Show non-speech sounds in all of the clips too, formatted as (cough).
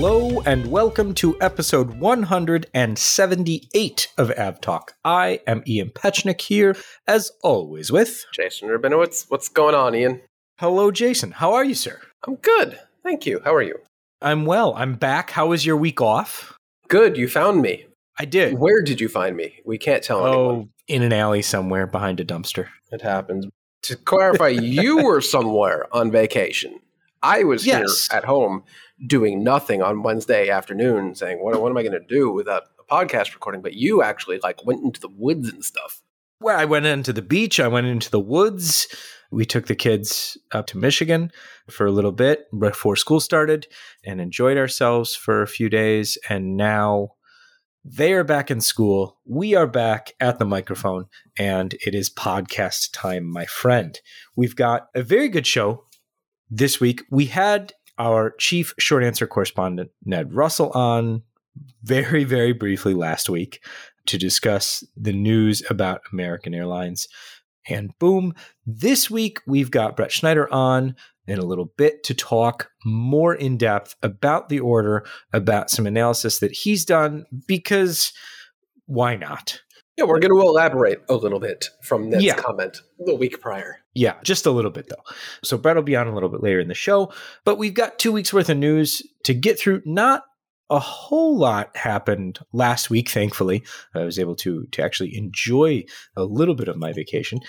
Hello and welcome to episode 178 of Av Talk. I am Ian Petchenik here, as always, with Jason Rabinowitz. What's going on, Ian? Hello, Jason. How are you, sir? I'm good. Thank you. How are you? I'm well. I'm back. How was your week off? Good. You found me. I did. Where did you find me? We can't tell oh, anyone. in an alley somewhere behind a dumpster. It happens. To clarify, you (laughs) were somewhere on vacation. I was Yes. here at home doing nothing on Wednesday afternoon, saying, "What, what am I going to do without a podcast recording?" But you actually like went into the woods and stuff. Well, I went into the beach. I went into the woods. We took the kids up to Michigan for a little bit before school started and enjoyed ourselves for a few days. And now they are back in school. We are back at the microphone, and it is podcast time, my friend. We've got a very good show this week. We had our chief short answer correspondent, Ned Russell, on very, very briefly last week to discuss the news about American Airlines. And boom, this week we've got Brett Snyder on in a little bit to talk more in depth about the order, about some analysis that he's done, because why not? Yeah, we're going to elaborate a little bit from Ned's Yeah. comment the week prior. Yeah, just a little bit though. So Brett will be on a little bit later in the show, but we've got two weeks worth of news to get through. Not a whole lot happened last week, thankfully. I was able to to actually enjoy a little bit of my vacation.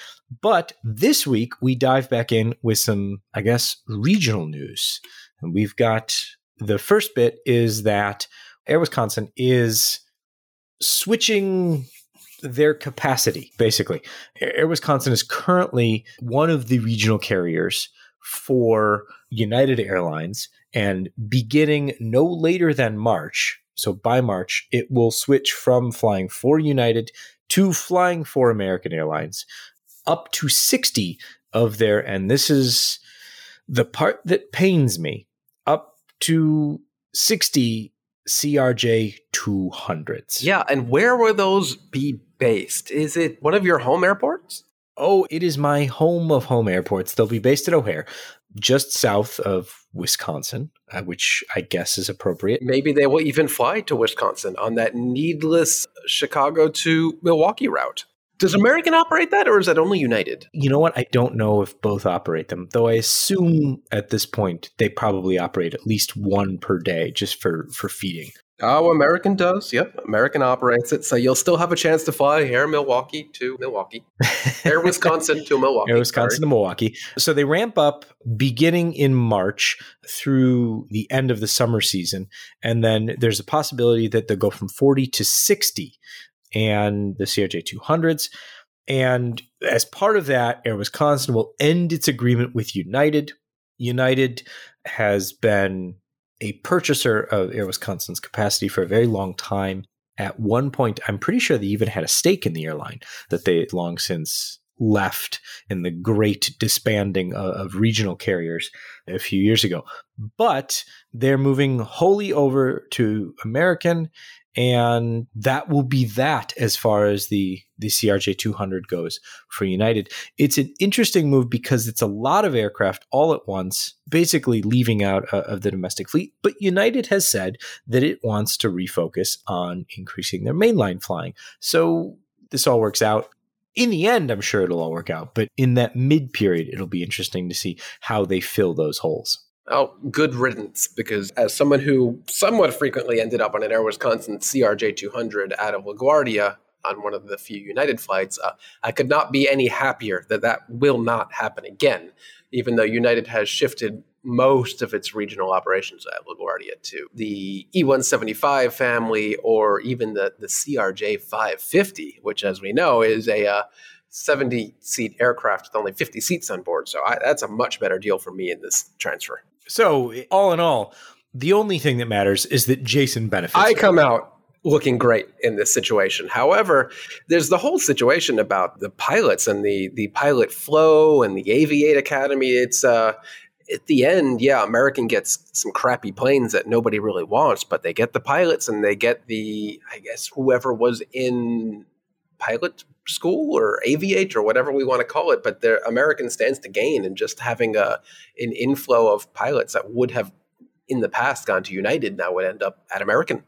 But this week we dive back in with some, I guess, regional news. And we've got the first bit is that Air Wisconsin is switching their capacity, basically. Air Wisconsin is currently one of the regional carriers for United Airlines, and beginning no later than March, so by March, it will switch from flying for United to flying for American Airlines, up to 60 of their, and this is the part that pains me, up to 60 CRJ 200s. Yeah, and where will those be based? Is it one of your home airports? Oh, it is my home of home airports. They'll be based at O'Hare, just south of Wisconsin, uh, which I guess is appropriate. Maybe they will even fly to Wisconsin on that needless Chicago to Milwaukee route. Does American operate that, or is that only United? You know what? I don't know if both operate them, though I assume at this point they probably operate at least one per day just for, for feeding. Oh, American does. Yep, American operates it. So you'll still have a chance to fly Air Milwaukee to Milwaukee, (laughs) Air Wisconsin to Milwaukee. Air Wisconsin to Milwaukee. So they ramp up beginning in March through the end of the summer season. And then there's a possibility that they'll go from 40 to 60 and the CRJ 200s. And as part of that, Air Wisconsin will end its agreement with United. United has been a purchaser of Air Wisconsin's capacity for a very long time. At one point, I'm pretty sure they even had a stake in the airline that they long since left in the great disbanding of, of regional carriers a few years ago. But they're moving wholly over to American, and that will be that as far as the the CRJ 200 goes for United. It's an interesting move because it's a lot of aircraft all at once, basically leaving out uh, of the domestic fleet. But United has said that it wants to refocus on increasing their mainline flying. So this all works out. In the end, I'm sure it'll all work out. But in that mid period, it'll be interesting to see how they fill those holes. Oh, good riddance, because as someone who somewhat frequently ended up on an Air Wisconsin CRJ 200 out of LaGuardia on one of the few United flights, uh, I could not be any happier that that will not happen again, even though United has shifted most of its regional operations at LaGuardia to the E175 family or even the, the CRJ 550, which, as we know, is a uh, 70 seat aircraft with only 50 seats on board. So I, that's a much better deal for me in this transfer. So, all in all, the only thing that matters is that Jason benefits. I come out looking great in this situation. However, there's the whole situation about the pilots and the the pilot flow and the Aviate Academy. It's uh at the end, yeah, American gets some crappy planes that nobody really wants, but they get the pilots and they get the I guess whoever was in pilot school or aviate or whatever we want to call it, but the American stands to gain in just having a an inflow of pilots that would have in the past gone to United now would end up at American.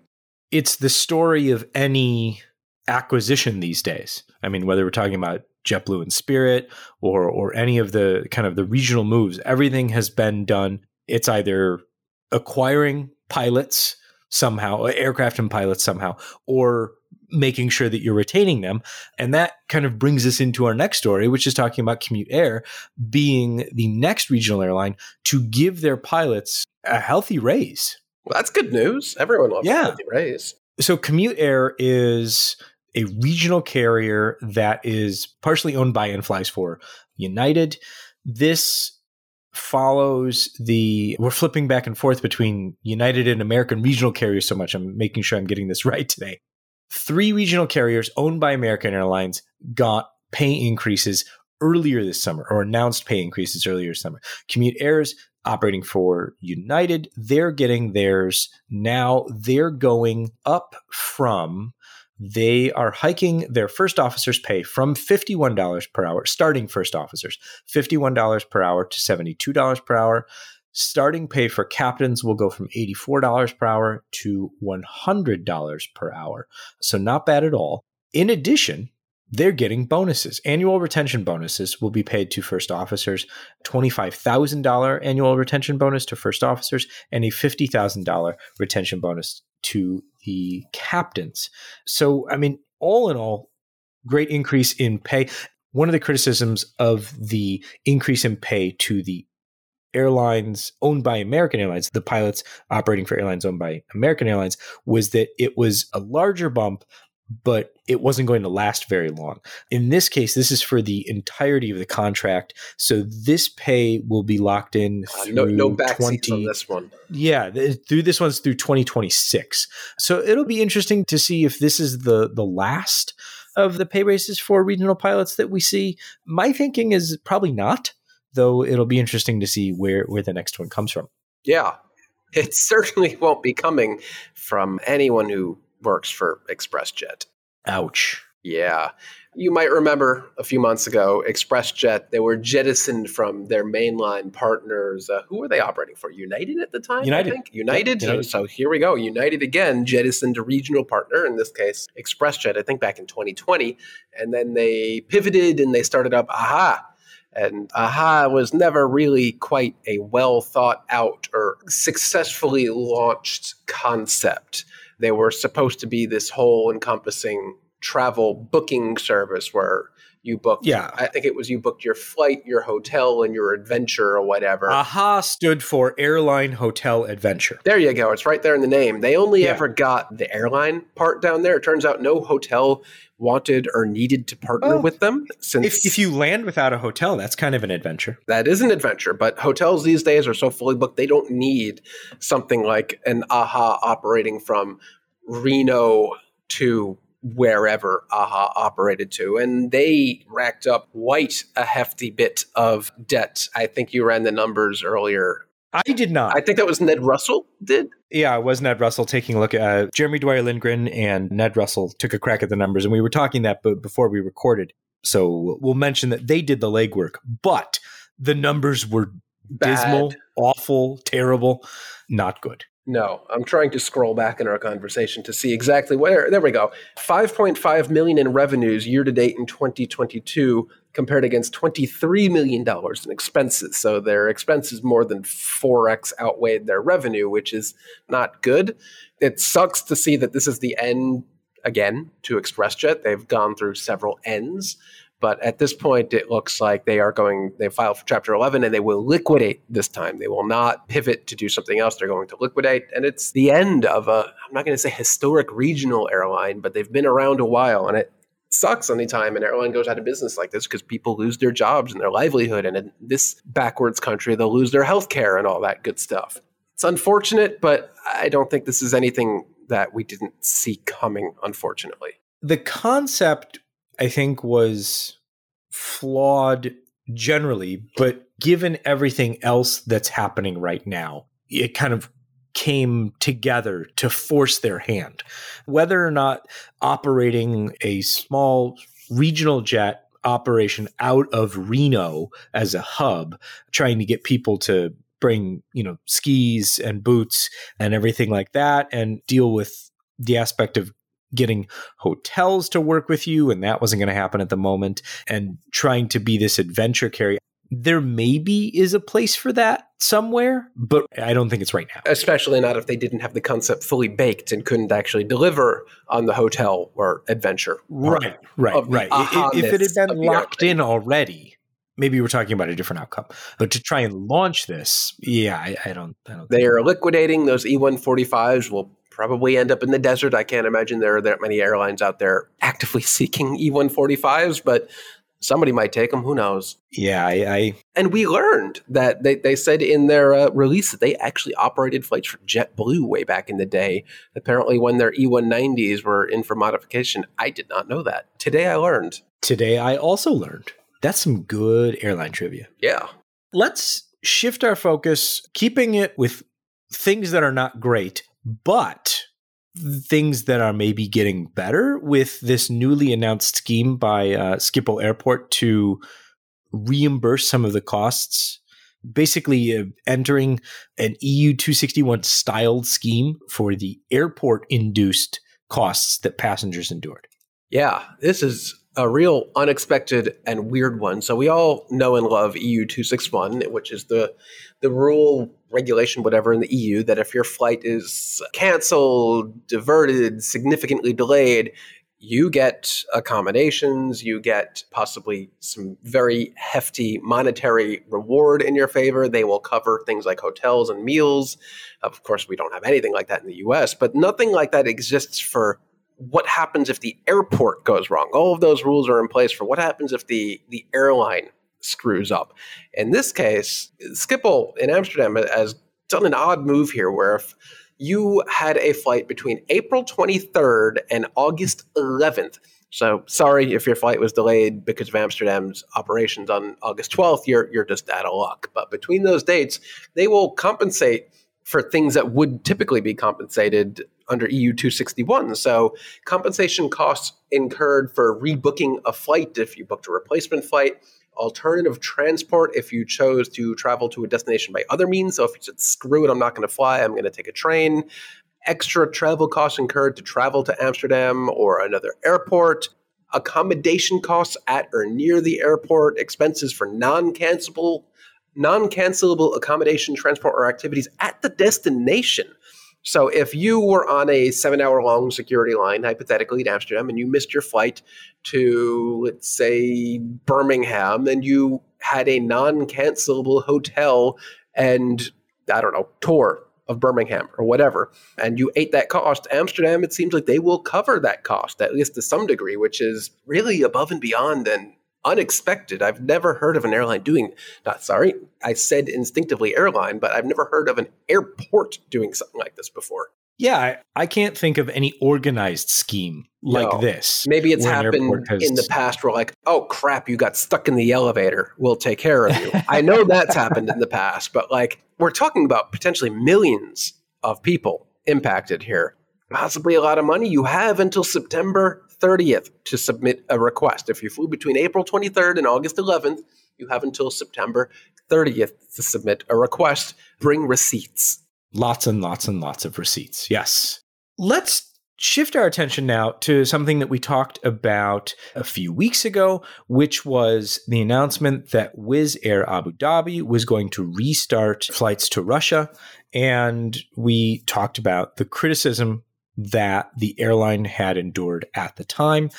It's the story of any acquisition these days. I mean, whether we're talking about JetBlue and Spirit or or any of the kind of the regional moves, everything has been done. It's either acquiring pilots somehow, aircraft and pilots somehow, or making sure that you're retaining them. And that kind of brings us into our next story, which is talking about CommuteAir being the next regional airline to give their pilots a healthy raise. Well, that's good news. Everyone loves Yeah. a healthy raise. So CommuteAir is a regional carrier that is partially owned by and flies for United. This follows the we're flipping back and forth between United and American regional carriers so much. I'm making sure I'm getting this (laughs) right today. Three regional carriers owned by American Airlines got pay increases earlier this summer or announced pay increases earlier this summer. CommuteAir's operating for United, they're getting theirs now. They're going up from they are hiking their first officer's pay from $51 per hour, starting first officers, $51 per hour to $72 per hour. Starting pay for captains will go from $84 per hour to $100 per hour. So, not bad at all. In addition, they're getting bonuses. Annual retention bonuses will be paid to first officers, $25,000 annual retention bonus to first officers, and a $50,000 retention bonus to the captains. So, I mean, all in all, great increase in pay. One of the criticisms of the increase in pay to the airlines owned by American Airlines, the pilots operating for airlines owned by American Airlines, was that it was a larger bump, but it wasn't going to last very long. In this case, this is for the entirety of the contract. So this pay will be locked in Uh, no, no backseats 20 on this one. yeah, th- through this one's through 2026. So it'll be interesting to see if this is the the last of the pay raises for regional pilots that we see. My thinking is probably not, though it'll be interesting to see where where the next one comes from. Yeah, it certainly won't be coming from anyone who works for ExpressJet. Ouch. Yeah. You might remember a few months ago, ExpressJet, they were jettisoned from their mainline partners. Uh, who were they operating for? United at the time? I United. think? United? United. So here we go. United again jettisoned a regional partner, in this case, ExpressJet, I think back in 2020. And then they pivoted and they started up AHA. And AHA was never really quite a well thought out or successfully launched concept. They were supposed to be this whole encompassing travel booking service where you booked, Yeah. I think it was you booked your flight, your hotel, and your adventure or whatever. AHA stood for Airline Hotel Adventure. There you go. It's right there in the name. They only Yeah. ever got the airline part down there. It turns out no hotel wanted or needed to partner Oh. with them since If, if you land without a hotel, that's kind of an adventure. that is an adventure. But hotels these days are so fully booked, they don't need something like an AHA operating from Reno to wherever AHA operated to. And they racked up quite a hefty bit of debt. I think you ran the numbers earlier. I did not. I think that was Ned Russell did. Yeah, it was Ned Russell taking a look at uh, Jeremy Dwyer Lindgren and Ned Russell took a crack at the numbers, and we were talking that b- before we recorded. So we'll mention that they did the legwork, but the numbers were dismal, awful, terrible, not good. No, I'm trying to scroll back in our conversation to see exactly where. There we go. 5.5 million in revenues year to date in 2022 compared against 23 million dollars in expenses. So their expenses more than 4x outweighed their revenue, which is not good. It sucks to see that this is the end again to ExpressJet. They've gone through several ends. But at this point, it looks like they are going, they filed for Chapter 11 and they will liquidate this time. They will not pivot to do something else. They're going to liquidate. And it's the end of a, I'm not going to say historic regional airline, but they've been around a while. And it sucks anytime an airline goes out of business like this because people lose their jobs and their livelihood. And in this backwards country, they'll lose their health care and all that good stuff. It's unfortunate, but I don't think this is anything that we didn't see coming, unfortunately. The concept, I think, was flawed generally, but given everything else that's happening right now, it kind of came together to force their hand. Whether or not operating a small regional jet operation out of Reno as a hub, trying to get people to bring, you know, skis and boots and everything like that and deal with the aspect of getting hotels to work with you and that wasn't going to happen at the moment and trying to be this adventure carry there maybe is a place for that somewhere, but I don't think it's right now. Especially not if they didn't have the concept fully baked and couldn't actually deliver on the hotel or adventure. Right, right, right. If, it had been locked in already, maybe we're talking about a different outcome. But to try and launch this, yeah, I, I don't. I don't they are liquidating those E145s. Will probably end up in the desert. I can't imagine there are that many airlines out there actively (laughs) seeking E145s, but somebody might take them. Who knows? Yeah, I. I and we learned that they, they said in their uh, release that they actually operated flights for JetBlue way back in the day. Apparently, when their E190s were in for modification, I did not know that. Today, I learned. Today, I also learned. That's some good airline trivia. Yeah. Let's shift our focus, keeping it with things that are not great, but things that are maybe getting better with this newly announced scheme by uh, Schiphol Airport to reimburse some of the costs. Basically, uh, entering an EU 261 styled scheme for the airport induced costs that passengers endured. Yeah, this is a real unexpected and weird one. So we all know and love EU 261, which is the the rule, regulation, whatever in the EU that if your flight is canceled, diverted, significantly delayed, you get accommodations, you get possibly some very hefty monetary reward in your favor. They will cover things like hotels and meals. Of course, we don't have anything like that in the US, but nothing like that exists for what happens if the airport goes wrong. All of those rules are in place for what happens if the the airline screws up. In this case, Schiphol in Amsterdam has done an odd move here where if you had a flight between April 23rd and August 11th, so sorry if your flight was delayed because of Amsterdam's operations on August 12th, you're you're just out of luck. But between those dates, they will compensate for things that would typically be compensated under EU 261. So, compensation costs incurred for rebooking a flight if you booked a replacement flight, alternative transport if you chose to travel to a destination by other means. So, if you said, screw it, I'm not going to fly, I'm going to take a train, extra travel costs incurred to travel to Amsterdam or another airport. Accommodation costs at or near the airport, expenses for non cancelable non cancelable accommodation, transport, or activities at the destination. So if you were on a seven hour long security line, hypothetically in Amsterdam, and you missed your flight to, let's say, Birmingham, and you had a non cancelable hotel and, I don't know, tour of Birmingham or whatever, and you ate that cost, Amsterdam, it seems like they will cover that cost, at least to some degree, which is really above and beyond and unexpected. I've never heard of an airline doing not sorry, I said instinctively airline, but I've never heard of an airport doing something like this before. Yeah, I, I can't think of any organized scheme like no. this. Maybe it's happened has... in the past where like, oh crap, you got stuck in the elevator. We'll take care of you. I know (laughs) that's happened in the past, but like we're talking about potentially millions of people impacted here. Possibly a lot of money. You have until September 30th to submit a request. If you flew between April 23rd and August 11th, you have until September 30th to submit a request. Bring receipts. Lots and lots and lots of receipts. Yes. Let's shift our attention now to something that we talked about a few weeks ago, which was the announcement that Wizz Air Abu Dhabi was going to restart flights to Russia. And we talked about the criticism that the airline had endured at the time.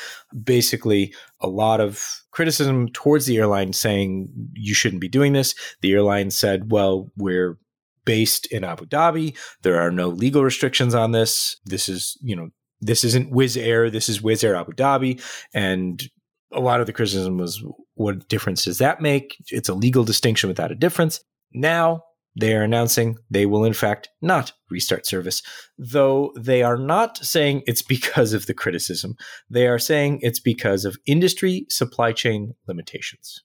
Basically, a lot of criticism towards the airline saying you shouldn't be doing this. The airline said, well, we're based in Abu Dhabi. There are no legal restrictions on this. This is, you know, this isn't Wizz Air. This is Wizz Air Abu Dhabi. And a lot of the criticism was, what difference does that make? It's a legal distinction without a difference. Now, they are announcing they will, in fact, not restart service, though they are not saying it's because of the criticism. They are saying it's because of industry supply chain limitations.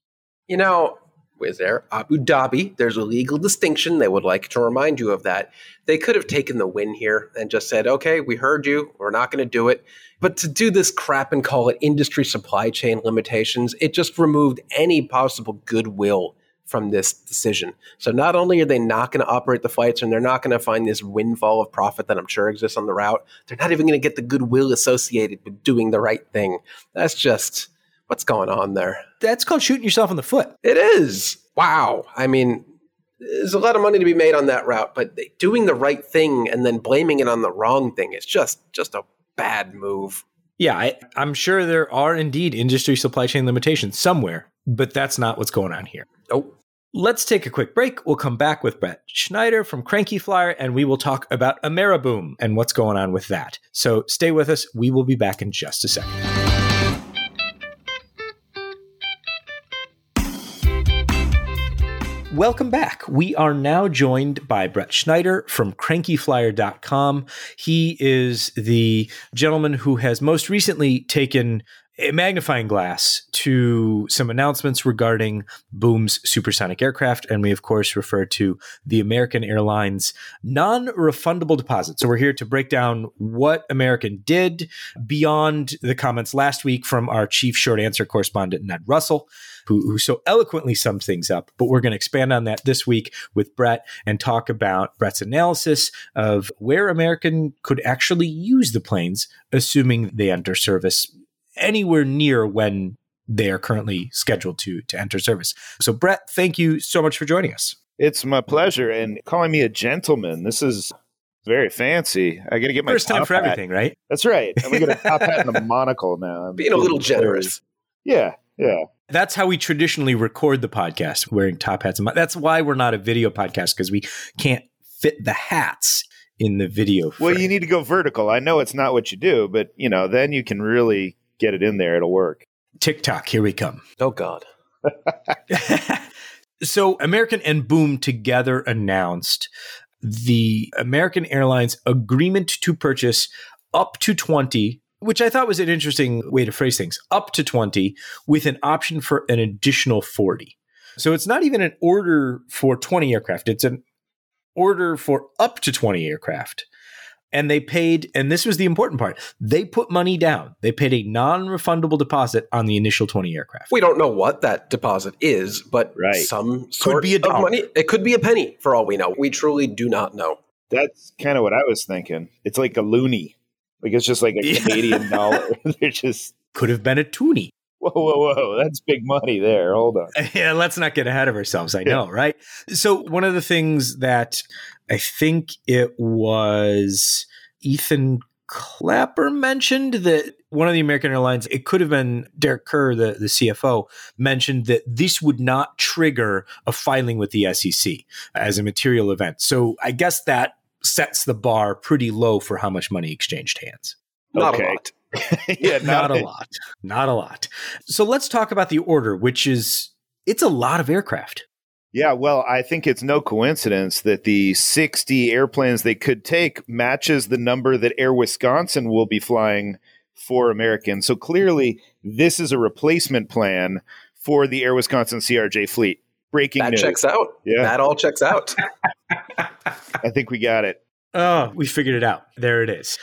You know, with their Abu Dhabi, there's a legal distinction. They would like to remind you of that. They could have taken the win here and just said, okay, we heard you. We're not going to do it. But to do this crap and call it industry supply chain limitations, it just removed any possible goodwill from this decision. So not only are they not going to operate the flights and they're not going to find this windfall of profit that I'm sure exists on the route, they're not even going to get the goodwill associated with doing the right thing. That's just what's going on there. That's called shooting yourself in the foot. It is. Wow. I mean, there's a lot of money to be made on that route, but doing the right thing and then blaming it on the wrong thing is just just a bad move. Yeah, I, I'm sure there are indeed industry supply chain limitations somewhere, but that's not what's going on here. Nope. Let's take a quick break. We'll come back with Brett Snyder from Cranky Flier, and we will talk about Ameriboom and what's going on with that. So stay with us. We will be back in just a second. Welcome back. We are now joined by Brett Snyder from crankyflier.com. He is the gentleman who has most recently taken a magnifying glass to some announcements regarding Boom's supersonic aircraft. And we, of course, refer to the American Airlines non refundable deposit. So we're here to break down what American did beyond the comments last week from our chief short answer correspondent, Ned Russell. Who, who so eloquently summed things up, but we're going to expand on that this week with Brett and talk about Brett's analysis of where American could actually use the planes, assuming they enter service anywhere near when they are currently scheduled to to enter service. So Brett, thank you so much for joining us. It's my pleasure and calling me a gentleman. This is very fancy. I got to get my first time for hat. everything, right? That's right. I'm gonna get a top hat and a (laughs) monocle now. I'm Being a little generous. Yeah, yeah. That's how we traditionally record the podcast, wearing top hats. And that's why we're not a video podcast because we can't fit the hats in the video. Well, you need to go vertical. I know it's not what you do, but you know, then you can really get it in there. It'll work. TikTok, here we come. Oh God. (laughs) so American and Boom together announced the American Airlines agreement to purchase up to 20 which I thought was an interesting way to phrase things, up to 20 with an option for an additional 40. So it's not even an order for 20 aircraft, it's an order for up to 20 aircraft. And they paid, and this was the important part, they put money down. They paid a non refundable deposit on the initial 20 aircraft. We don't know what that deposit is, but Right. some sort be a of dollar. money. It could be a penny for all we know. We truly do not know. That's kind of what I was thinking. It's like a loonie. Like it's just like a (laughs) Canadian dollar. (laughs) They're just Could have been a toonie. Whoa, whoa, whoa. That's big money there. Hold on. (laughs) yeah, let's not get ahead of ourselves. I know, right? So, one of the things that I think it was Ethan Klapper mentioned that one of the American Airlines, it could have been Derek Kerr, the, the CFO, mentioned that this would not trigger a filing with the SEC as a material event. So, I guess that sets the bar pretty low for how much money exchanged hands. Not Okay. a lot. (laughs) yeah, not a lot. Not a lot. So, let's talk about the order, which is it's a lot of aircraft. Yeah, well, I think it's no coincidence that the 60 airplanes they could take matches the number that Air Wisconsin will be flying for American. So clearly, this is a replacement plan for the Air Wisconsin CRJ fleet. Breaking That news. checks out. Yeah. That all checks out. (laughs) I think we got it. Oh, we figured it out. There it is.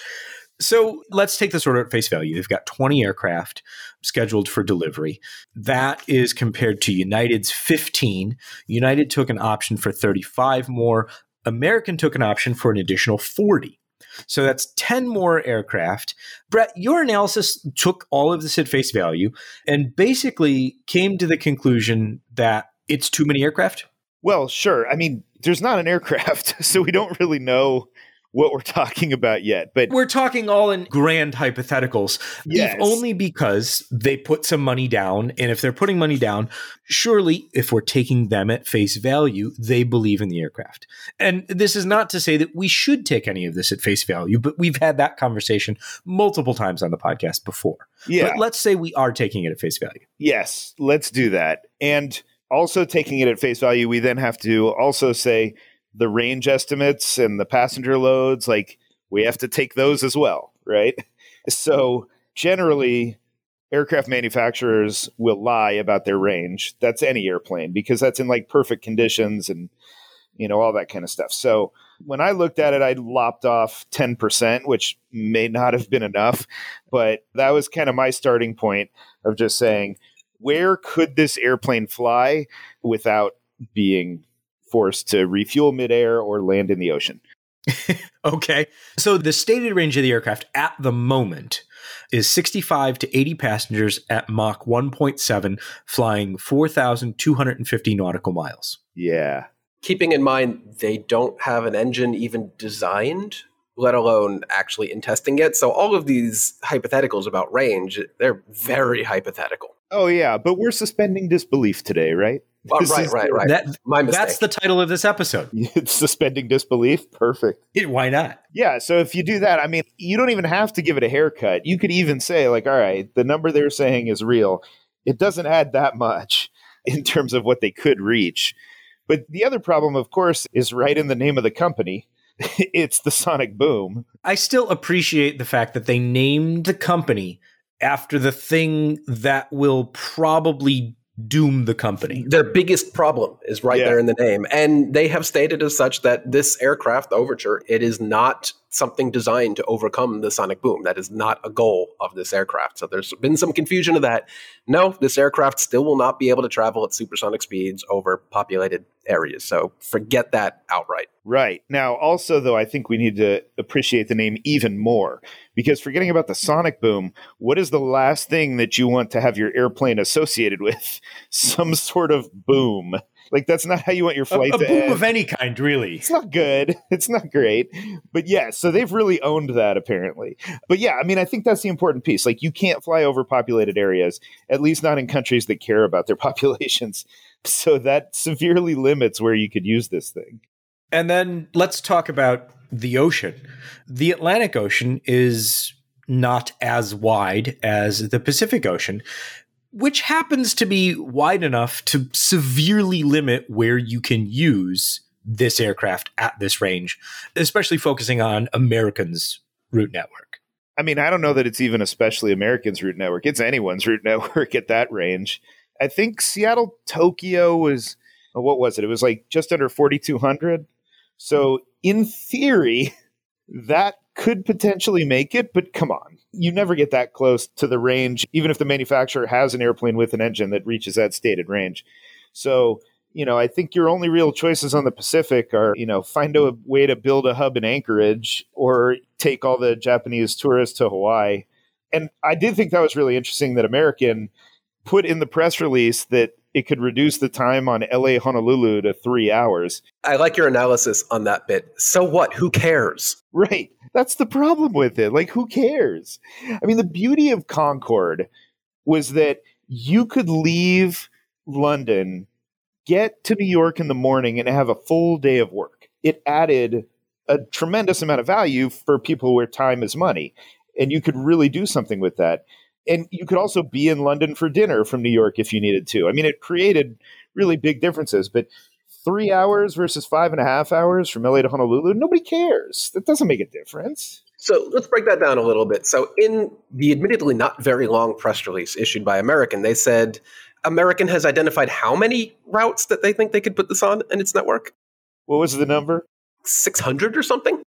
So let's take this order at face value. They've got 20 aircraft scheduled for delivery. That is compared to United's 15. United took an option for 35 more. American took an option for an additional 40. So that's 10 more aircraft. Brett, your analysis took all of this at face value and basically came to the conclusion that it's too many aircraft. Well, sure. I mean, there's not an aircraft, (laughs) so we don't really know what we're (laughs) talking about yet. But We're talking all in grand hypotheticals, Yes. if only because they put some money down. And if they're putting money down, surely if we're taking them at face value, they believe in the aircraft. And this is not to say that we should take any of this at face value, but we've had that conversation multiple times on the podcast before. yeah, But let's say we are taking it at face value. Yes, let's do that. And also taking it at face value, we then have to also say the range estimates and the passenger loads, like we have to take those as well, right? (laughs) So generally, aircraft manufacturers will lie about their range. That's any airplane because that's in like perfect conditions and you know all that kind of stuff. So when I looked at it, I lopped off 10%, which may not have been enough, but that was kind of my starting point of just saying, where could this airplane fly without being forced to refuel midair or land in the ocean. (laughs) okay. So the stated range of the aircraft at the moment is 65 to 80 passengers at Mach 1.7, flying 4,250 nautical miles. Yeah. Keeping in mind they don't have an engine even designed, let alone actually in testing it. So all of these hypotheticals about range, they're very hypothetical. Oh yeah, but we're suspending disbelief today, right? Oh, right, right, right. That, My mistake. That's the title of this episode. (laughs) It's suspending disbelief. Perfect. It, why not? Yeah. So if you do that, I mean, you don't even have to give it a haircut. You could even say, like, all right, the number they're saying is real. It doesn't add that much (laughs) in terms of what they could reach. But the other problem, of course, is right in the name of the company. (laughs) it's the sonic boom. I still appreciate the fact that they named the company after the thing that will probably doom the company. Their biggest problem is right yeah. there in the name. And they have stated as such that this aircraft, the Overture, it is not something designed to overcome the sonic boom. That is not a goal of this aircraft. So there's been some confusion of that. No, this aircraft still will not be able to travel at supersonic speeds over populated areas. So forget that outright. Right. Now, also, though, I think we need to appreciate the name even more because forgetting about the sonic boom, what is the last thing that you want to have your airplane associated with? (laughs) Some sort of boom. Like that's not how you want your flight a, a to boom end. of any kind, really. It's not good. (laughs) It's not great. But yeah, so they've really owned that apparently. But yeah, I mean, I think that's the important piece. Like you can't fly over populated areas, at least not in countries that care about their (laughs) populations. So that severely limits where you could use this thing. And then let's talk about the ocean. The Atlantic Ocean is not as wide as the Pacific Ocean which happens to be wide enough to severely limit where you can use this aircraft at this range, especially focusing on Americans' route network. I mean, I don't know that it's even especially Americans' route network. It's anyone's (laughs) route network at that range. I think Seattle Tokyo was uh, what was it? It was like just under 4200. So, in theory, (laughs) that could potentially make it, but come on you never get that close to the range, even if the manufacturer has an airplane with an engine that reaches that stated range. So, you know, I think your only real choices on the Pacific are, you know, find a way to build a hub in Anchorage or take all the Japanese tourists to Hawaii. And I did think that was really interesting that American put in the press release that it could reduce the time on LA Honolulu to three hours. I like your analysis on that bit. So what? Who cares? Right. That's the problem with it. Like, who cares? I mean, the beauty of Concorde was that you could leave London, get to New York in the morning, and have a full day of work. It added a tremendous amount of value for people where time is money. And you could really do something with that. And you could also be in London for dinner from New York if you needed to. I mean, it created really big differences. But three hours versus five and a half hours from LA to Honolulu, nobody cares. That doesn't make a difference. So let's break that down a little bit. So, in the admittedly not very long press release issued by American, they said American has identified how many routes that they think they could put this on in its network? What was the number? 600 or something?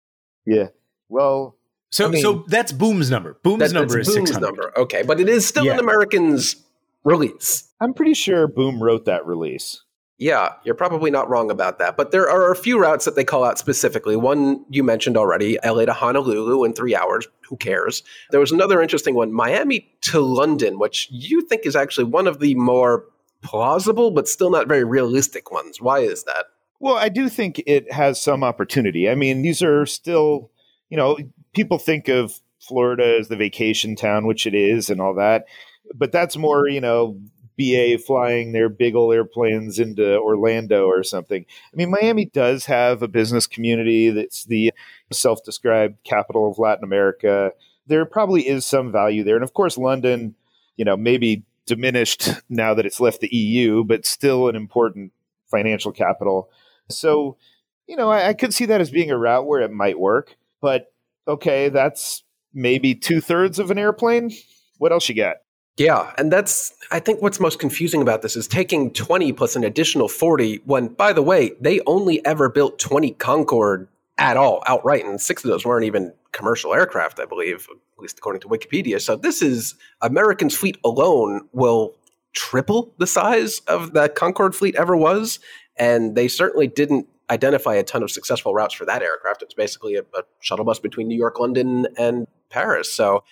Yeah. Well, so I mean, so that's Boom's number. Boom's that, number is Boom's 600. number. Okay, but it is still yeah. an American's release. I'm pretty sure Boom wrote that release. Yeah, you're probably not wrong about that. But there are a few routes that they call out specifically. One you mentioned already, LA to Honolulu in three hours. Who cares? There was another interesting one, Miami to London, which you think is actually one of the more plausible, but still not very realistic ones. Why is that? Well, I do think it has some opportunity. I mean, these are still, you know, people think of Florida as the vacation town, which it is, and all that. But that's more, you know, BA flying their big old airplanes into Orlando or something. I mean, Miami does have a business community that's the self described capital of Latin America. There probably is some value there. And of course, London, you know, maybe diminished now that it's left the EU, but still an important financial capital. So, you know, I, I could see that as being a route where it might work. But okay, that's maybe two thirds of an airplane. What else you got? Yeah, and that's I think what's most confusing about this is taking 20 plus an additional 40 when by the way, they only ever built 20 Concorde at all outright and six of those weren't even commercial aircraft, I believe, at least according to Wikipedia. So this is American's fleet alone will triple the size of the Concorde fleet ever was. And they certainly didn't identify a ton of successful routes for that aircraft. It's basically a, a shuttle bus between New York, London, and Paris. So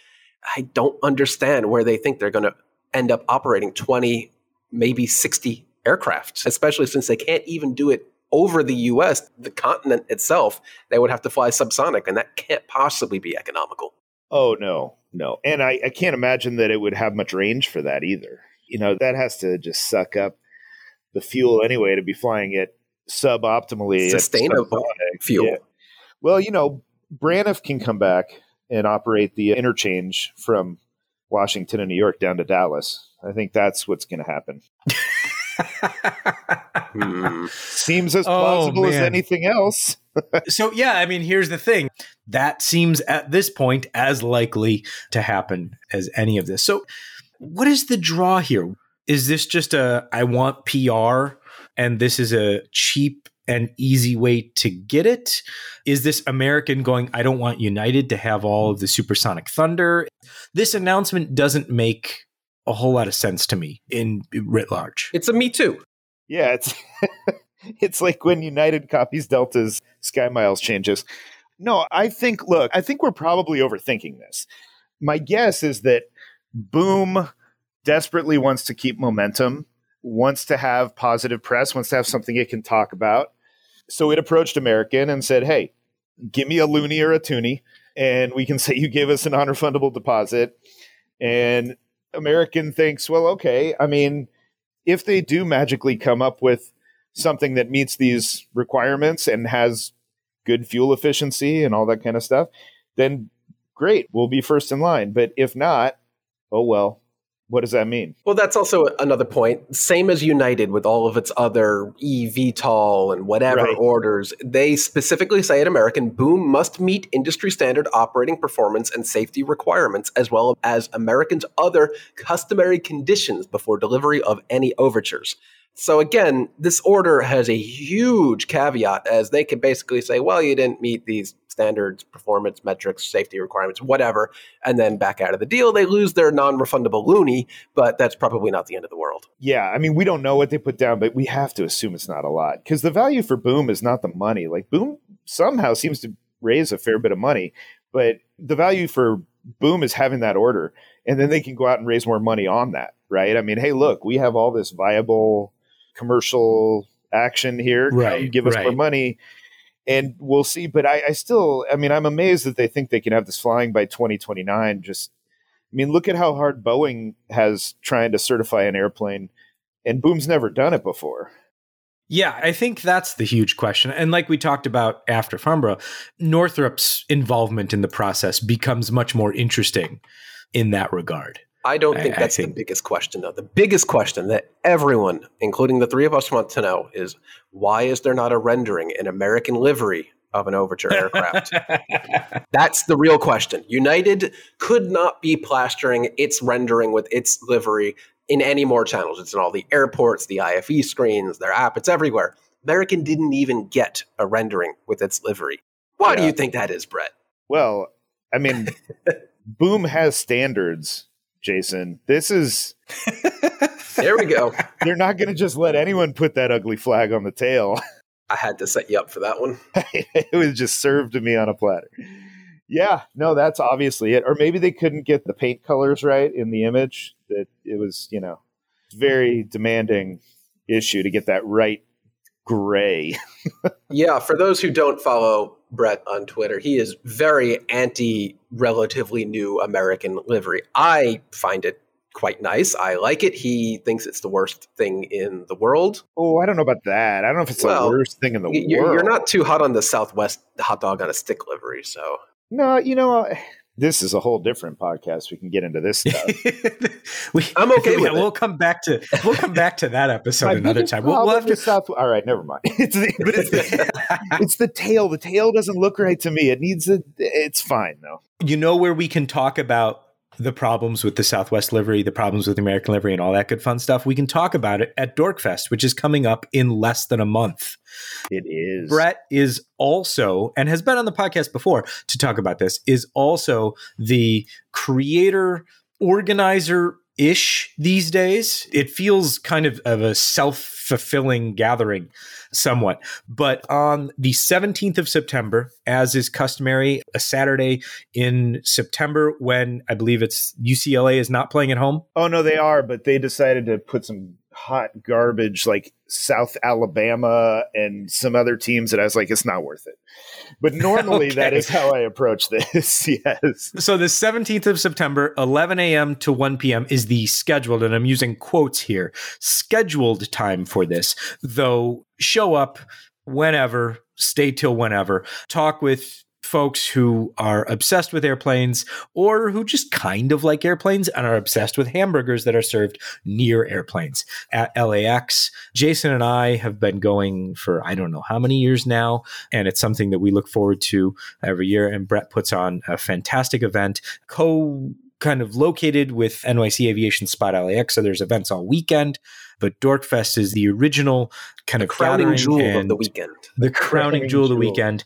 I don't understand where they think they're going to end up operating 20, maybe 60 aircraft, especially since they can't even do it over the US, the continent itself. They would have to fly subsonic, and that can't possibly be economical. Oh, no, no. And I, I can't imagine that it would have much range for that either. You know, that has to just suck up the fuel anyway to be flying it suboptimally. Sustainable fuel. Yeah. Well, you know, Braniff can come back and operate the interchange from Washington and New York down to Dallas. I think that's what's going to happen. hmm. (laughs) Seems as oh, plausible oh, as anything else. (laughs) so, yeah, I mean, here's the thing that seems at this point as likely to happen as any of this. So, what is the draw here? Is this just a I want PR and this is a cheap and easy way to get it? Is this American going, I don't want United to have all of the supersonic thunder? This announcement doesn't make a whole lot of sense to me in writ large. It's a me too. Yeah, it's (laughs) it's like when United copies Delta's SkyMiles changes. No, I think look, I think we're probably overthinking this. My guess is that Boom desperately wants to keep momentum, wants to have positive press, wants to have something it can talk about. So it approached American and said, "Hey, give me a loonie or a toonie, and we can (laughs) say you gave us an non-refundable deposit." And American thinks, well, okay, I mean, if they do magically come up with something that meets these requirements and has good fuel efficiency and all that kind of stuff, then great, we'll be first in line. But if not, oh well, what does that mean? Well, that's also another point. Same as United with all of its other eVTOL and whatever right. orders, they specifically say at American, Boom must meet industry standard operating performance and safety requirements, as well as American's other customary conditions before delivery of any overtures. So again, this order has a huge caveat as they can basically say, well, you didn't meet these standards, performance metrics, safety requirements, whatever, and then back out of the deal. They lose their non-refundable loonie, but that's probably not the end of the world. Yeah, I mean, we don't know what they put down, but we have to assume it's not a lot because the value for Boom is not the money. Like Boom somehow seems to raise a fair bit of money, but the value for Boom is having that order, and then they can go out and raise more money on that, right? I mean, hey, look, we have all this viable commercial action here. Right, Come give us right. more money and we'll see. But I, I, still, I mean, I'm amazed that they think they can have this flying by 2029. Just, I mean, look at how hard Boeing has trying to certify an airplane, and Boom's never done it before. Yeah, I think that's the huge question. And like we talked about after Farnborough, Northrop's involvement in the process becomes much more interesting in that regard. I don't think I, that's I think, the biggest question, though. The biggest question that everyone, including the three of us, want to know is why is there not a rendering in American livery of an Overture aircraft? (laughs) that's the real question. United could not be plastering its rendering with its livery in any more channels. It's in all the airports, the IFE screens, their app, it's everywhere. American didn't even get a rendering with its livery. Why yeah. do you think that is, Brett? Well, I mean, (laughs) Boom has standards Jason. This is. (laughs) there we go. (laughs) They're not going to just let anyone put that ugly flag on the tail. I had to set you up for that one. (laughs) it was just served to me on a platter. Yeah, no, that's obviously it. Or maybe they couldn't get the paint colors right in the image. That it was, you know, very demanding issue to get that right gray. yeah, for those who don't follow Brett on Twitter. He is very anti relatively new American livery. I find it quite nice. I like it. He thinks it's the worst thing in the world. Oh, I don't know about that. I don't know if it's well, the worst thing in the you're, world. You're not too hot on the Southwest hot dog on a stick livery, so. No, you know, this is a whole different podcast. We can get into this stuff. (laughs) we, I'm okay with. We'll come back to we'll come back to that episode another time. We'll, we'll have to. South, all right, never mind. (laughs) It's the, but it's the, (laughs) it's the tail. The tail doesn't look right to me. It needs a. It's fine though. You know where we can talk about the problems with the Southwest livery, the problems with the American livery, and all that good fun stuff, we can talk about it at Dorkfest, which is coming up in less than a month. It is. Brett is also, and has been on the podcast before to talk about this, is also the creator, organizer, ish these days. It feels kind of of a self fulfilling gathering somewhat. But on the 17th of September, as is customary, a Saturday in September when I believe it's UCLA is not playing at home. Oh no, they are, but they decided to put some hot garbage like South Alabama and some other teams that I was like, it's not worth it. But (laughs) normally okay. that is how I approach this. (laughs) yes. So the 17th of September, 11 a.m. to 1 p.m. is the scheduled, and I'm using quotes here, scheduled time for this, though show up whenever, stay till whenever, talk with folks who are obsessed with airplanes or who just kind of like airplanes and are obsessed with hamburgers that are served near airplanes at LAX. Jason and I have been going for I don't know how many years now, and it's something that we look forward to every year. And Brett puts on a fantastic event, co kind of located with NYC Aviation Spot LAX. So there's events all weekend but Dorkfest is the original kind the of crowning jewel of the weekend. The crowning, crowning jewel of the weekend.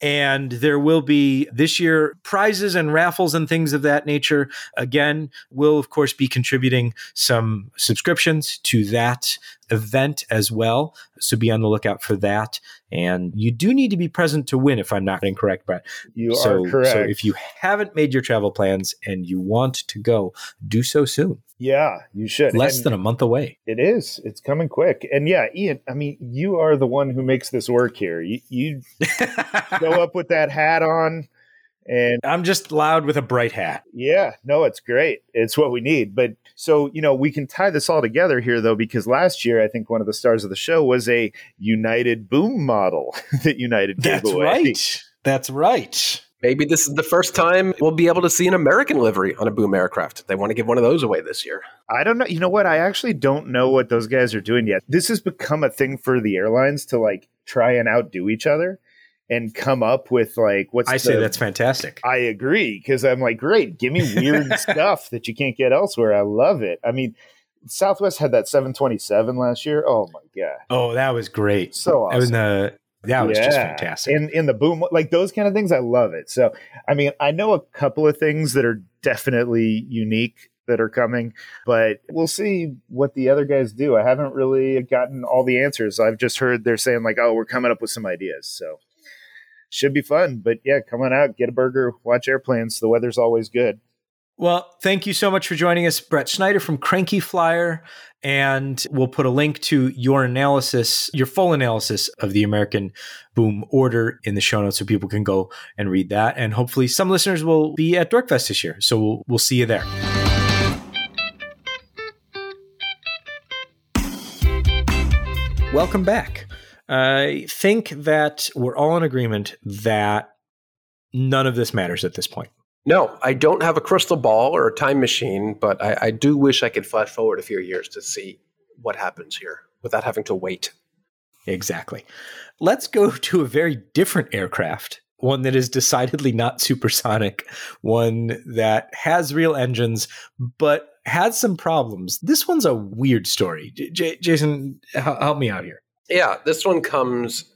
And there will be this year prizes and raffles and things of that nature. Again, we'll of course be contributing some subscriptions to that event as well. So be on the lookout for that. And you do need to be present to win, if I'm not incorrect, Brett. You so, are correct. So if you haven't made your travel plans and you want to go, do so soon. Yeah, you should. Less and than a month away. It is. It's coming quick. And yeah, Ian, I mean, you are the one who makes this work here. You, you (laughs) go up with that hat on and I'm just loud with a bright hat. Yeah, no, it's great. It's what we need. But so, you know, we can tie this all together here though, because last year I think one of the stars of the show was a United boom model (laughs) that United gave away. That's away. right. That's right. Maybe this is the first time we'll be able to see an American livery on a boom aircraft. They want to give one of those away this year. I don't know. You know what? I actually don't know what those guys are doing yet. This has become a thing for the airlines to like try and outdo each other and come up with like what's I the, say that's fantastic. I agree because I'm like, great, give me weird (laughs) stuff that you can't get elsewhere. I love it. I mean, Southwest had that 727 last year. Oh my god! Oh, that was great. So awesome. was the that was yeah. just fantastic. In in the boom, like those kind of things, I love it. So, I mean, I know a couple of things that are definitely unique that are coming, but we'll see what the other guys do. I haven't really gotten all the answers. I've just heard they're saying like, "Oh, we're coming up with some ideas." So, should be fun. But yeah, come on out, get a burger, watch airplanes. The weather's always good. Well, thank you so much for joining us, Brett Snyder from Cranky Flier. And we'll put a link to your analysis, your full analysis of the American Boom order in the show notes so people can go and read that. And hopefully, some listeners will be at Dorkfest this year. So we'll, we'll see you there. Welcome back. I think that we're all in agreement that none of this matters at this point. No, I don't have a crystal ball or a time machine, but I, I do wish I could flash forward a few years to see what happens here without having to wait. Exactly. Let's go to a very different aircraft, one that is decidedly not supersonic, one that has real engines, but has some problems. This one's a weird story. J- Jason, help me out here. Yeah, this one comes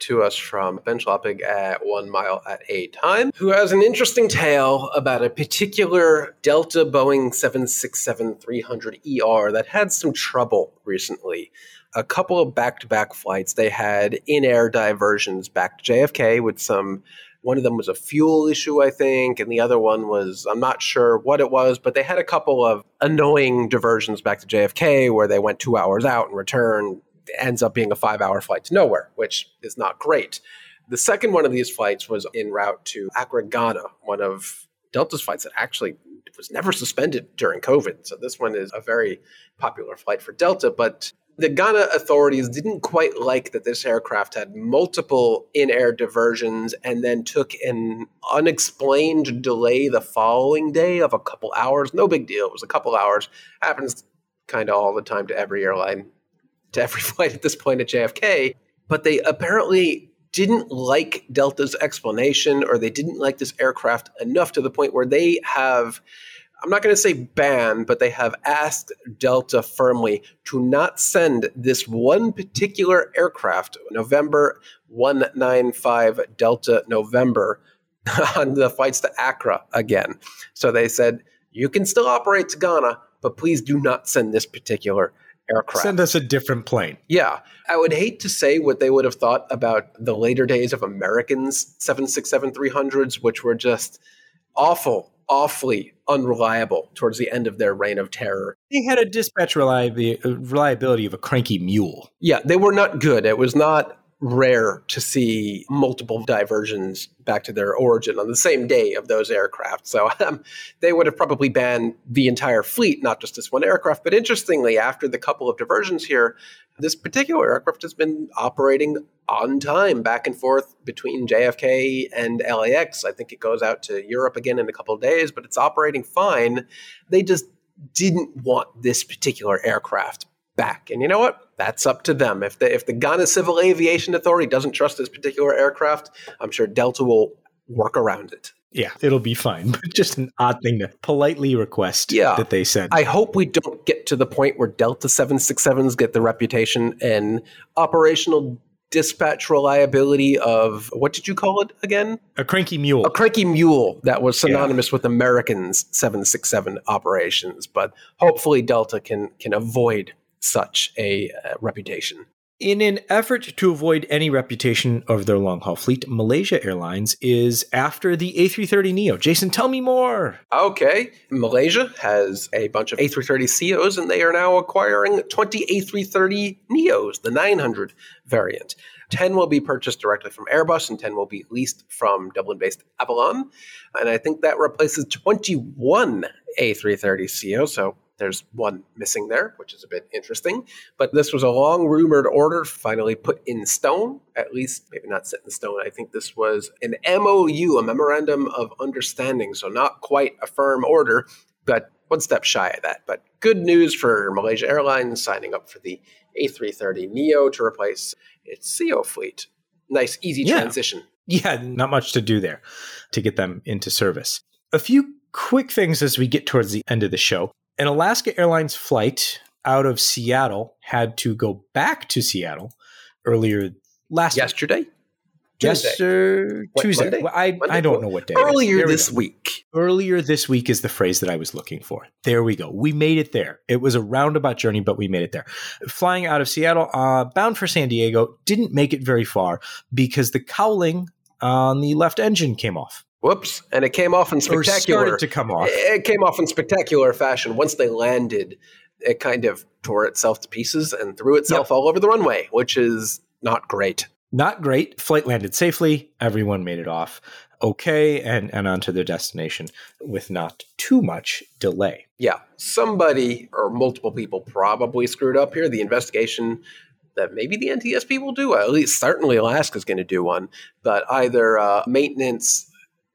to us from Ben Schlappig at One Mile at a Time, who has an interesting tale about a particular Delta Boeing 767-300ER that had some trouble recently. A couple of back-to-back flights, they had in-air diversions back to JFK with some one of them was a fuel issue, I think, and the other one was, I'm not sure what it was, but they had a couple of annoying diversions back to JFK where they went two hours out and returned ends up being a five hour flight to nowhere, which is not great. The second one of these flights was en route to Accra, Ghana, one of Delta's flights that actually was never suspended during COVID. So this one is a very popular flight for Delta, but the Ghana authorities didn't quite like that this aircraft had multiple in air diversions and then took an unexplained delay the following day of a couple hours. No big deal. It was a couple hours. Happens kind of all the time to every airline to every (laughs) flight at this point at JFK. But they apparently didn't like Delta's explanation or they didn't like this aircraft enough to the point where they have, I'm not going to say banned, but they have asked Delta firmly to not send this one particular aircraft, November 195 Delta November, (laughs) on the flights to Accra again. So they said, you can still operate to Ghana, but please do not send this particular aircraft. Send us a different plane. Yeah. I would hate to say what they would have thought about the later days of Americans 767 300s, which were just awful, awfully unreliable towards the end of their reign of terror. They had a dispatch reliability, reliability of a cranky mule. Yeah, they were not good. It was not rare to see multiple diversions back to their origin on the same day of those aircraft. So (laughs) um, they would have probably banned the entire fleet, not just this one aircraft. But interestingly, after the couple of diversions here, this particular aircraft has been operating on time back and forth between JFK and LAX. I think it goes out to Europe again in a couple of days, but it's operating fine. They just didn't want this particular aircraft back. And you know what? That's up to them. If the if the Ghana Civil Aviation Authority doesn't trust this particular aircraft, I'm sure Delta will work around it. Yeah, it'll be fine. (laughs) But just an odd thing to politely request yeah. that they said. I hope we don't get to the point where Delta 767s get the reputation and operational dispatch reliability of what did you call it again? A cranky mule. A cranky mule that was synonymous yeah. with Americans 767 operations, but hopefully Delta can can avoid such a uh, reputation. In an effort to avoid any reputation of their long haul fleet, Malaysia Airlines is after the A330neo. Jason, tell me more. Okay. Malaysia has a bunch of A330ceos and they are now acquiring 20 A330 neos, the 900 variant. 10 will be purchased directly from Airbus and 10 will be leased from Dublin based Avolon. And I think that replaces 21 A330ceo. So there's one missing there, which is a bit interesting. But this was a long rumored order, finally put in stone, at least maybe not set in stone. I think this was an MOU, a memorandum of understanding. So not quite a firm order, but one step shy of that. But good news for Malaysia Airlines signing up for the A330 Neo to replace its CEO fleet. Nice, easy yeah. transition. Yeah, not much to do there to get them into service. A few quick things as we get towards the end of the show an Alaska Airlines flight out of Seattle had to go back to Seattle earlier last yesterday. Yesterday, Tuesday. Monday? I, Monday? I don't know what day. Earlier this week. Earlier this week is the phrase that I was looking for. There we go. We made it there. It was a roundabout journey, but we made it there. Flying out of Seattle, uh, bound for San Diego, didn't make it very far because the cowling on the left engine came off. Whoops! And it came off in spectacular. to come off. It came off in spectacular fashion. Once they landed, it kind of tore itself to pieces and threw itself yep. all over the runway, which is not great. Not great. Flight landed safely. Everyone made it off okay and, and onto their destination with not too much delay. Yeah. Somebody or multiple people probably screwed up here. The investigation that maybe the NTSB will do, at least certainly Alaska's going to do one, but either uh, maintenance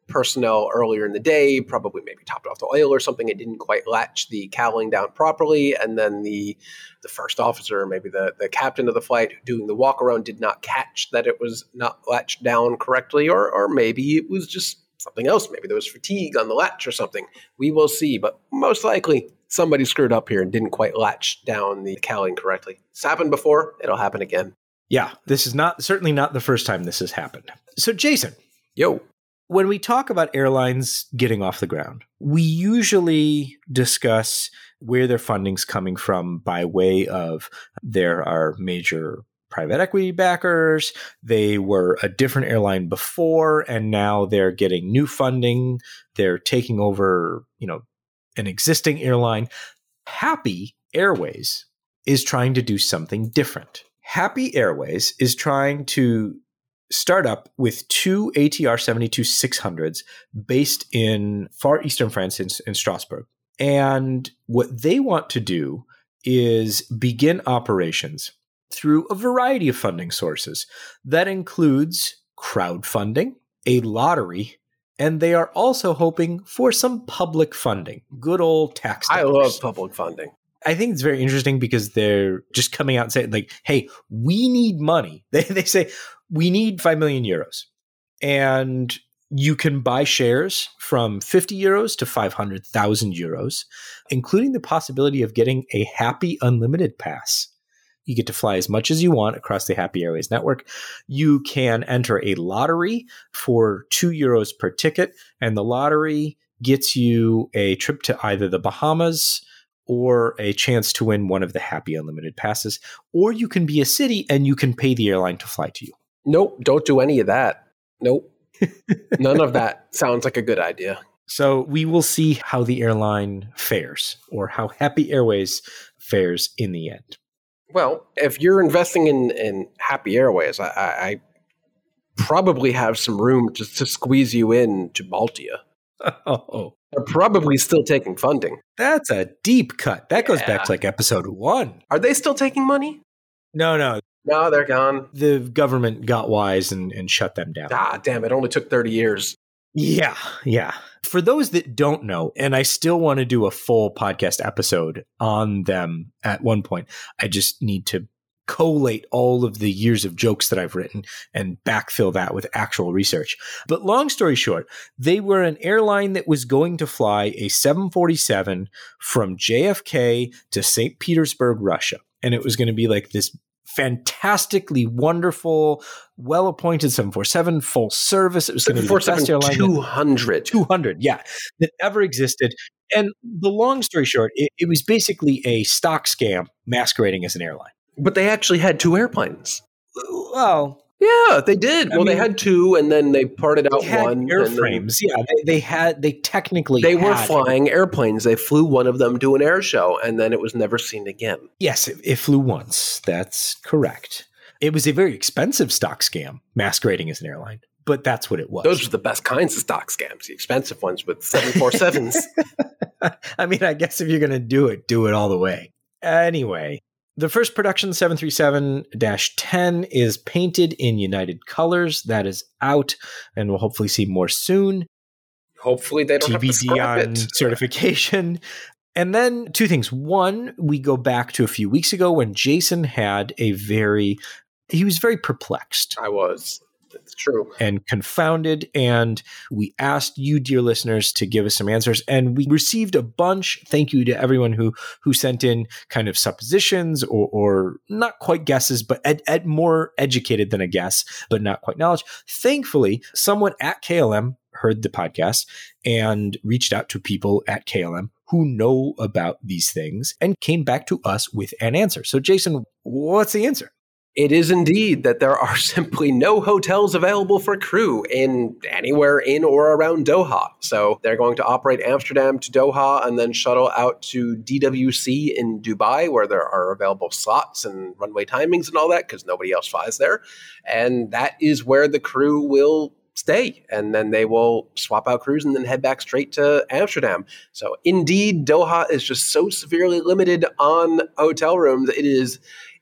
personnel earlier in the day, probably maybe topped off the oil or something. It didn't quite latch the cowling down properly, and then the the first officer, maybe the the captain of the flight doing the walk around, did not catch that it was not latched down correctly, or or maybe it was just something else. Maybe there was fatigue on the latch or something. We will see, but most likely somebody screwed up here and didn't quite latch down the cowling correctly. It's happened before. It'll happen again. Yeah, this is not certainly not the first time this has happened. So, Jason, yo, when we talk about airlines getting off the ground, we usually discuss where their funding's coming from by way of there are major private equity backers. They were a different airline before, and now they're getting new funding. They're taking over, you know, an existing airline. Happy Airways is trying to do something different. Happy Airways is trying to start up with two ATR 72 600s based in far eastern France in, in Strasbourg. And what they want to do is begin operations through a variety of funding sources. That includes crowdfunding, a lottery, and they are also hoping for some public funding. Good old tax. Dollars. I love public funding. I think it's very interesting because they're just coming out and saying, like, hey, we need money. (laughs) They, they say, we need 5 million euros. And you can buy shares from 50 euros to 500,000 euros, including the possibility of getting a happy unlimited pass. You get to fly as much as you want across the Happy Airways network. You can enter a lottery for two euros per ticket, and the lottery gets you a trip to either the Bahamas or a chance to win one of the Happy Unlimited passes. Or you can be a city and you can pay the airline to fly to you. Nope, don't do any of that. Nope. (laughs) None of that sounds like a good idea. So we will see how the airline fares or how Happy Airways fares in the end. Well, if you're investing in, in Happy Airways, I, I, I probably have some room to, to squeeze you in to Baltia. (laughs) Oh, They're probably still taking funding. that's a deep cut. That goes back to like episode one. Are they still taking money? No, no. No, they're gone. The government got wise and, and shut them down. Ah, damn, it only took 30 years. Yeah, yeah. For those that don't know, and I still want to do a full podcast episode on them at one point, I just need to collate all of the years of jokes that I've written and backfill that with actual research. But long story short, they were an airline that was going to fly a 747 from JFK to St. Petersburg, Russia. And it was going to be like this fantastically wonderful, well appointed 747 full service. It was going to be the best 747 airline. that- 200. 200, yeah, that ever existed. And the long story short, it, it was basically a stock scam masquerading as an airline. But they actually had two airplanes. Well, Yeah, they did. I well, they had two, and then they parted out they one. then airframes. Yeah, they, they had, they technically They were flying airplanes. They flew one of them to an air show, and then it was never seen again. Yes, it, it flew once. That's correct. It was a very expensive stock scam masquerading as an airline, but that's what it was. Those are the best kinds of stock scams, the expensive ones with 747s. (laughs) I mean, I guess if you're going to do it, do it all the way. Anyway, the first production 737 10 is painted in United colors. That is out, and we'll hopefully see more soon. Hopefully, they don't have to TBD on it. (laughs) certification. And then two things. One, we go back to a few weeks ago when Jason had a very, he was very perplexed I was. It's true. and confounded. And we asked you, dear listeners, to give us some answers, and we received a bunch. Thank you to everyone who who sent in kind of suppositions or, or not quite guesses, but at, ed, more educated than a guess, but not quite knowledge. Thankfully, someone at KLM heard the podcast and reached out to people at KLM who know about these things and came back to us with an answer. So, Jason, what's the answer? It is indeed that there are (laughs) simply no hotels available for crew in anywhere in or around Doha. So they're going to operate Amsterdam to Doha and then shuttle out to DWC in Dubai, where there are available slots and runway timings and all that, because nobody else flies there. And that is where the crew will stay. And then they will swap out crews and then head back straight to Amsterdam. So indeed, Doha is just so severely limited on hotel rooms. It is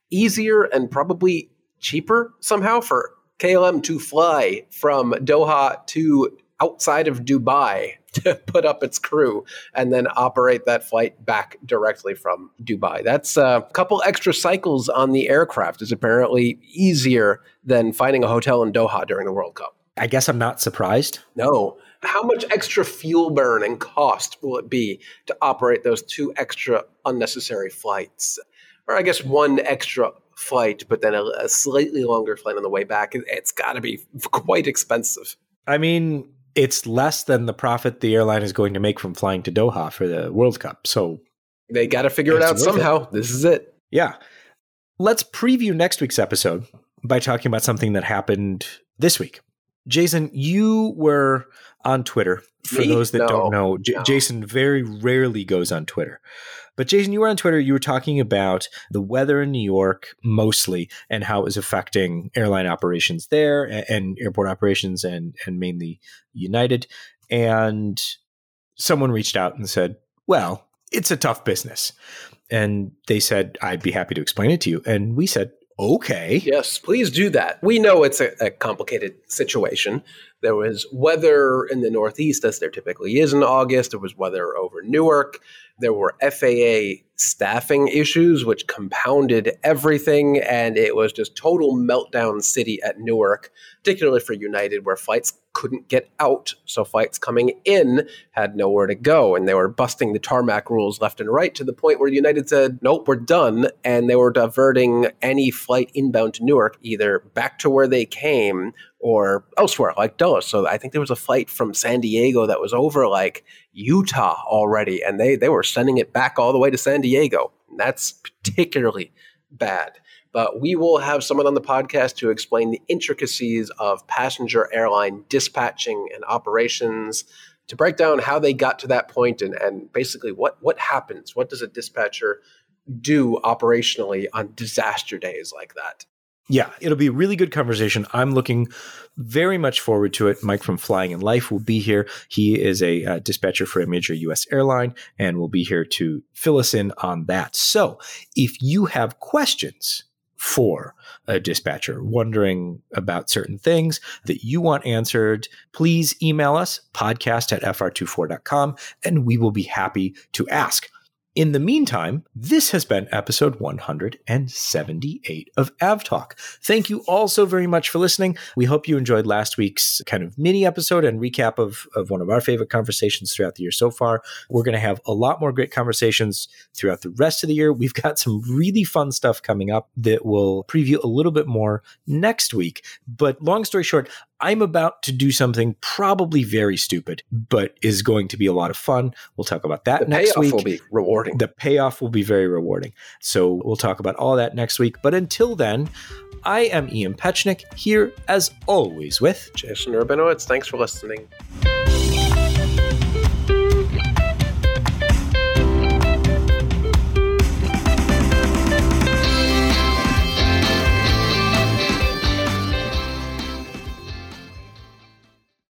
easier and probably cheaper somehow for KLM to fly from Doha to outside of Dubai (laughs) to put up its crew and then operate that flight back directly from Dubai. That's a couple extra cycles on the aircraft is apparently easier than finding a hotel in Doha during the World Cup. I guess I'm not surprised. No. How much extra fuel burn and cost will it be to operate those two extra unnecessary flights? Or I guess one extra flight, but then a, a slightly longer flight on the way back. It, it's got to be quite expensive. I mean, it's less than the profit the airline is going to make from flying to Doha for the World Cup. So, They got to figure it out worth it. somehow. This is it. yeah. Let's preview next week's episode by talking about something that happened this week. Jason, you were on Twitter. For Me? those that No. don't know, J- No. Jason very rarely goes on Twitter. But Jason, you were on Twitter. You were talking about the weather in New York mostly and how it was affecting airline operations there and, and airport operations and and mainly United. And someone reached out and said, "Well, it's a tough business." And they said, "I'd be happy to explain it to you." And we said, "Okay." Yes, please do that. We know it's a, a complicated situation. There was weather in the Northeast, as there typically is in August. There was weather over Newark. There were FAA staffing issues, which compounded everything. And it was just total meltdown city at Newark, particularly for United, where flights couldn't get out. So flights coming in had nowhere to go. And they were busting the tarmac rules left and right to the point where United said, nope, we're done. And they were diverting any flight inbound to Newark either back to where they came or elsewhere, like Dulles. So I think there was a flight from San Diego that was over like Utah already. And they, they were sending it back all the way to San Diego. And that's particularly bad but we will have someone on the podcast to explain the intricacies of passenger airline dispatching and operations to break down how they got to that point and, and basically what, what happens. What does a dispatcher do operationally on disaster days like that? Yeah, it'll be a really good conversation. I'm looking very much forward to it. Mike from Flying in Life will be here. He is a uh, dispatcher for a major US airline and will be here to fill us in on that. So if you have questions, for a dispatcher, wondering about certain things that you want answered, please email us podcast at fr24.com and we will be happy to ask. In the meantime, this has been episode 178 of AvTalk. Thank you all so very much for listening. We hope you enjoyed last week's kind of mini episode and recap of, of one of our favorite conversations throughout the year so far. We're going to have a lot more great conversations throughout the rest of the year. We've got some really fun stuff coming up that we'll preview a little bit more next week. But long story short, I'm about to do something probably very stupid, but is going to be a lot of fun. We'll talk about that the next week. will be rewarding. The payoff will be very rewarding. So we'll talk about all that next week. But until then, I am Ian Petchenik here as always with Jason Rabinowitz. Thanks for listening.